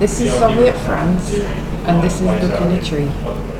This is Soviet France, and this is Book